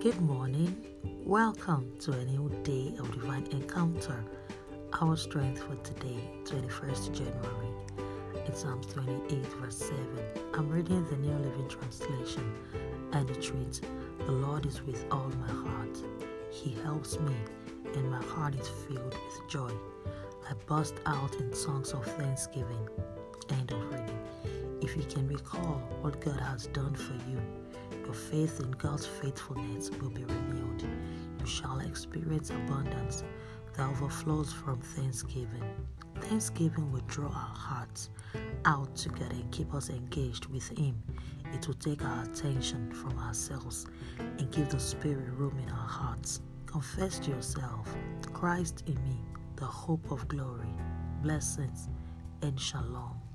Good morning. Welcome to a new day of divine encounter. Our strength for today, 21st January. It's Psalms 28, verse 7. I'm reading the New Living Translation, and it reads The Lord is with all my heart. He helps me, and my heart is filled with joy. I burst out in songs of thanksgiving. End of reading. If you can recall what God has done for you, your faith in God's faithfulness will be renewed. You shall experience abundance that overflows from thanksgiving. Thanksgiving will draw our hearts out together and keep us engaged with Him. It will take our attention from ourselves and give the Spirit room in our hearts. Confess to yourself, Christ in me, the hope of glory. Blessings and shalom.